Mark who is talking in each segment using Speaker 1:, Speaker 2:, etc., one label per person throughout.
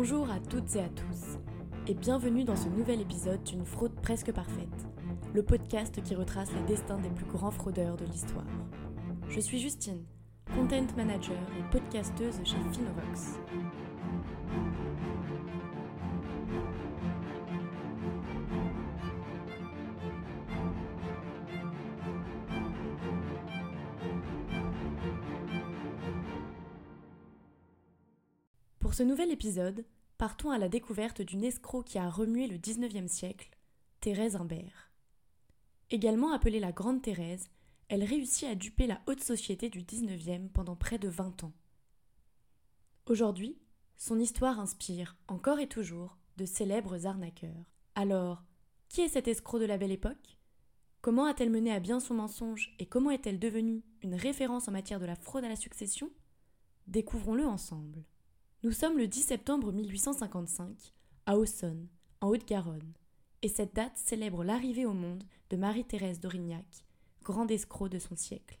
Speaker 1: Bonjour à toutes et à tous, et bienvenue dans ce nouvel épisode d'une fraude presque parfaite, le podcast qui retrace les destins des plus grands fraudeurs de l'histoire. Je suis Justine, content manager et podcasteuse chez Finovox. Ce nouvel épisode, partons à la découverte d'une escroc qui a remué le XIXe siècle, Thérèse Imbert. Également appelée la Grande Thérèse, elle réussit à duper la haute société du XIXe pendant près de 20 ans. Aujourd'hui, son histoire inspire, encore et toujours, de célèbres arnaqueurs. Alors, qui est cet escroc de la belle époque? Comment a-t-elle mené à bien son mensonge et comment est-elle devenue une référence en matière de la fraude à la succession? Découvrons-le ensemble. Nous sommes le 10 septembre 1855 à Aussonne, en Haute-Garonne, et cette date célèbre l'arrivée au monde de Marie-Thérèse d'Aurignac, grande escroc de son siècle.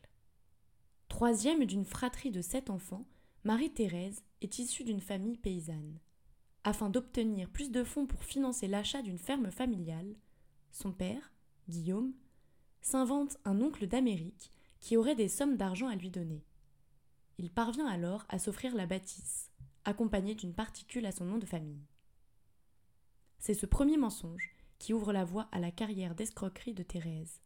Speaker 1: Troisième d'une fratrie de sept enfants, Marie-Thérèse est issue d'une famille paysanne. Afin d'obtenir plus de fonds pour financer l'achat d'une ferme familiale, son père, Guillaume, s'invente un oncle d'Amérique qui aurait des sommes d'argent à lui donner. Il parvient alors à s'offrir la bâtisse, accompagné d'une particule à son nom de famille. C'est ce premier mensonge qui ouvre la voie à la carrière d'escroquerie de Thérèse.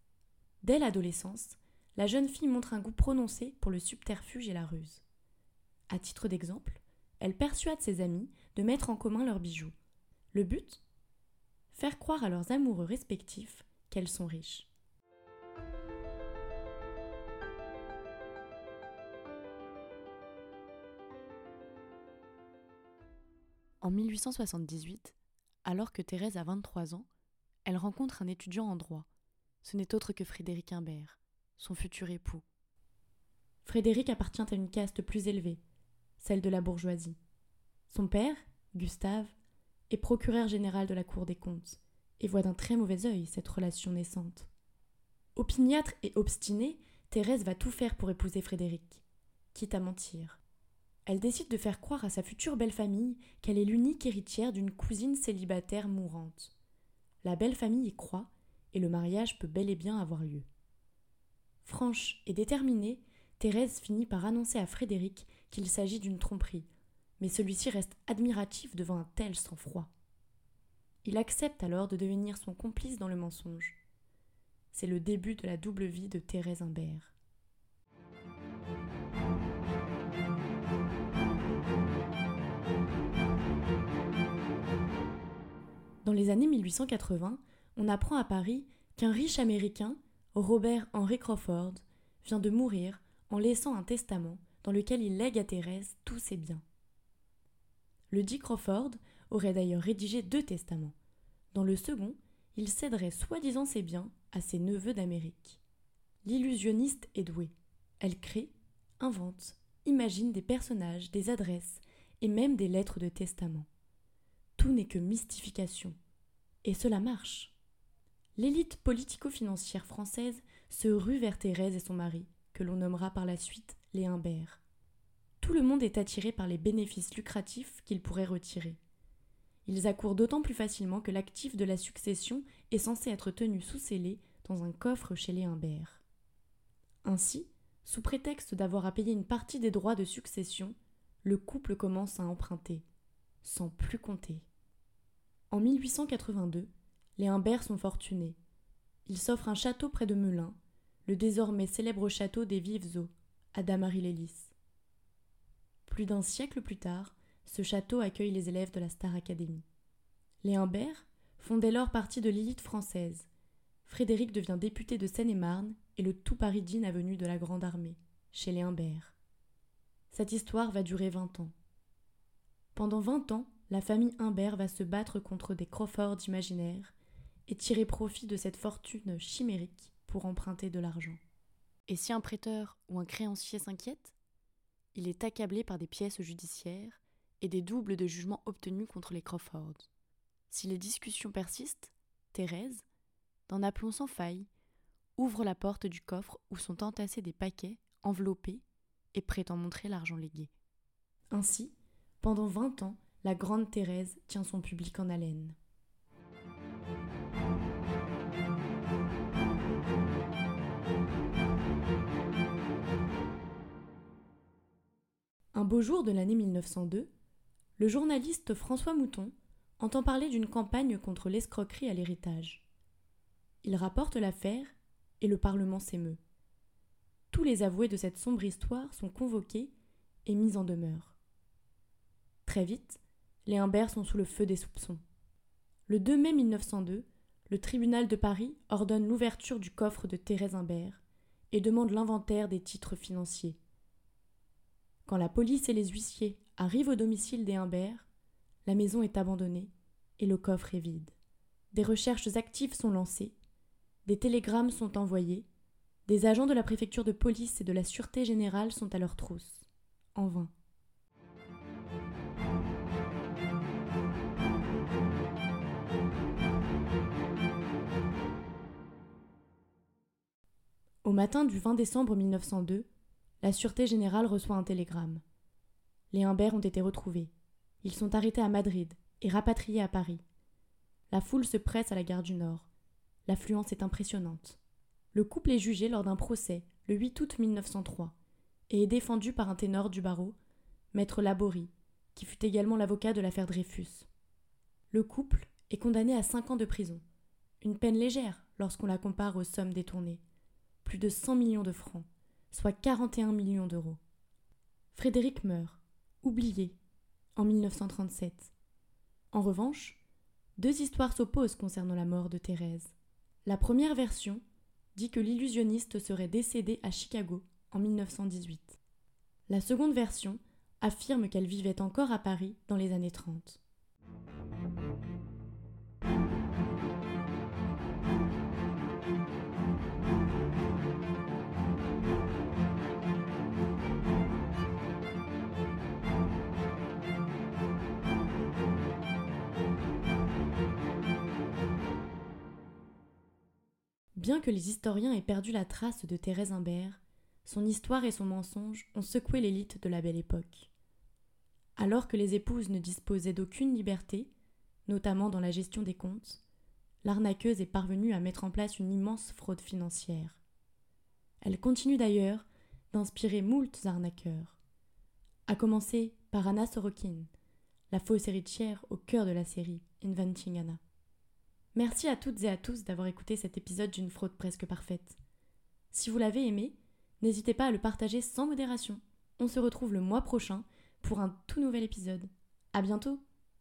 Speaker 1: Dès l'adolescence, la jeune fille montre un goût prononcé pour le subterfuge et la ruse. À titre d'exemple, elle persuade ses amis de mettre en commun leurs bijoux. Le but? Faire croire à leurs amoureux respectifs qu'elles sont riches. En 1878, alors que Thérèse a 23 ans, elle rencontre un étudiant en droit. Ce n'est autre que Frédéric Imbert, son futur époux. Frédéric appartient à une caste plus élevée, celle de la bourgeoisie. Son père, Gustave, est procureur général de la Cour des comptes et voit d'un très mauvais œil cette relation naissante. Opiniâtre et obstinée, Thérèse va tout faire pour épouser Frédéric, quitte à mentir. Elle décide de faire croire à sa future belle famille qu'elle est l'unique héritière d'une cousine célibataire mourante. La belle famille y croit, et le mariage peut bel et bien avoir lieu. Franche et déterminée, Thérèse finit par annoncer à Frédéric qu'il s'agit d'une tromperie, mais celui-ci reste admiratif devant un tel sang-froid. Il accepte alors de devenir son complice dans le mensonge. C'est le début de la double vie de Thérèse Imbert. Dans les années 1880, on apprend à Paris qu'un riche Américain, Robert Henry Crawford, vient de mourir en laissant un testament dans lequel il lègue à Thérèse tous ses biens. Le dit Crawford aurait d'ailleurs rédigé deux testaments. Dans le second, il céderait soi-disant ses biens à ses neveux d'Amérique. L'illusionniste est douée. Elle crée, invente, imagine des personnages, des adresses et même des lettres de testament tout n'est que mystification. Et cela marche. L'élite politico-financière française se rue vers Thérèse et son mari, que l'on nommera par la suite les Humbert. Tout le monde est attiré par les bénéfices lucratifs qu'ils pourraient retirer. Ils accourent d'autant plus facilement que l'actif de la succession est censé être tenu sous scellé dans un coffre chez les Humbert. Ainsi, sous prétexte d'avoir à payer une partie des droits de succession, le couple commence à emprunter, sans plus compter. En 1882, les Humbert sont fortunés. Ils s'offrent un château près de Melun, le désormais célèbre château des Vives Eaux, à Damary-les-Lys. Plus d'un siècle plus tard, ce château accueille les élèves de la Star Academy. Les Humbert font dès lors partie de l'élite française. Frédéric devient député de Seine-et-Marne et le tout Paris dîne avenue de la Grande Armée, chez les Humbert. Cette histoire va durer vingt ans. Pendant vingt ans, la famille Humbert va se battre contre des Crawford imaginaires et tirer profit de cette fortune chimérique pour emprunter de l'argent. Et si un prêteur ou un créancier s'inquiète, il est accablé par des pièces judiciaires et des doubles de jugement obtenus contre les Crawford. Si les discussions persistent, Thérèse, d'un aplomb sans faille, ouvre la porte du coffre où sont entassés des paquets enveloppés et prétend montrer l'argent légué. Ainsi, pendant vingt ans, la grande Thérèse tient son public en haleine. Un beau jour de l'année 1902, le journaliste François Mouton entend parler d'une campagne contre l'escroquerie à l'héritage. Il rapporte l'affaire et le Parlement s'émeut. Tous les avoués de cette sombre histoire sont convoqués et mis en demeure. Très vite, les Humbert sont sous le feu des soupçons. Le 2 mai 1902, le tribunal de Paris ordonne l'ouverture du coffre de Thérèse Humbert et demande l'inventaire des titres financiers. Quand la police et les huissiers arrivent au domicile des Humbert, la maison est abandonnée et le coffre est vide. Des recherches actives sont lancées, des télégrammes sont envoyés, des agents de la préfecture de police et de la sûreté générale sont à leur trousse. En vain. Au matin du 20 décembre 1902, la Sûreté générale reçoit un télégramme. Les Humbert ont été retrouvés. Ils sont arrêtés à Madrid et rapatriés à Paris. La foule se presse à la gare du Nord. L'affluence est impressionnante. Le couple est jugé lors d'un procès le 8 août 1903 et est défendu par un ténor du barreau, maître Laborie, qui fut également l'avocat de l'affaire Dreyfus. Le couple est condamné à cinq ans de prison, une peine légère lorsqu'on la compare aux sommes détournées, plus de 100 millions de francs, soit 41 millions d'euros. Frédéric meurt, oublié, en 1937. En revanche, deux histoires s'opposent concernant la mort de Thérèse. La première version dit que l'illusionniste serait décédé à Chicago en 1918. La seconde version affirme qu'elle vivait encore à Paris dans les années 30. Bien que les historiens aient perdu la trace de Thérèse Imbert, son histoire et son mensonge ont secoué l'élite de la belle époque. Alors que les épouses ne disposaient d'aucune liberté, notamment dans la gestion des comptes, l'arnaqueuse est parvenue à mettre en place une immense fraude financière. Elle continue d'ailleurs d'inspirer moultes arnaqueurs, à commencer par Anna Sorokin, la fausse héritière au cœur de la série Inventing Anna. Merci à toutes et à tous d'avoir écouté cet épisode d'une fraude presque parfaite. Si vous l'avez aimé, n'hésitez pas à le partager sans modération. On se retrouve le mois prochain pour un tout nouvel épisode. À bientôt!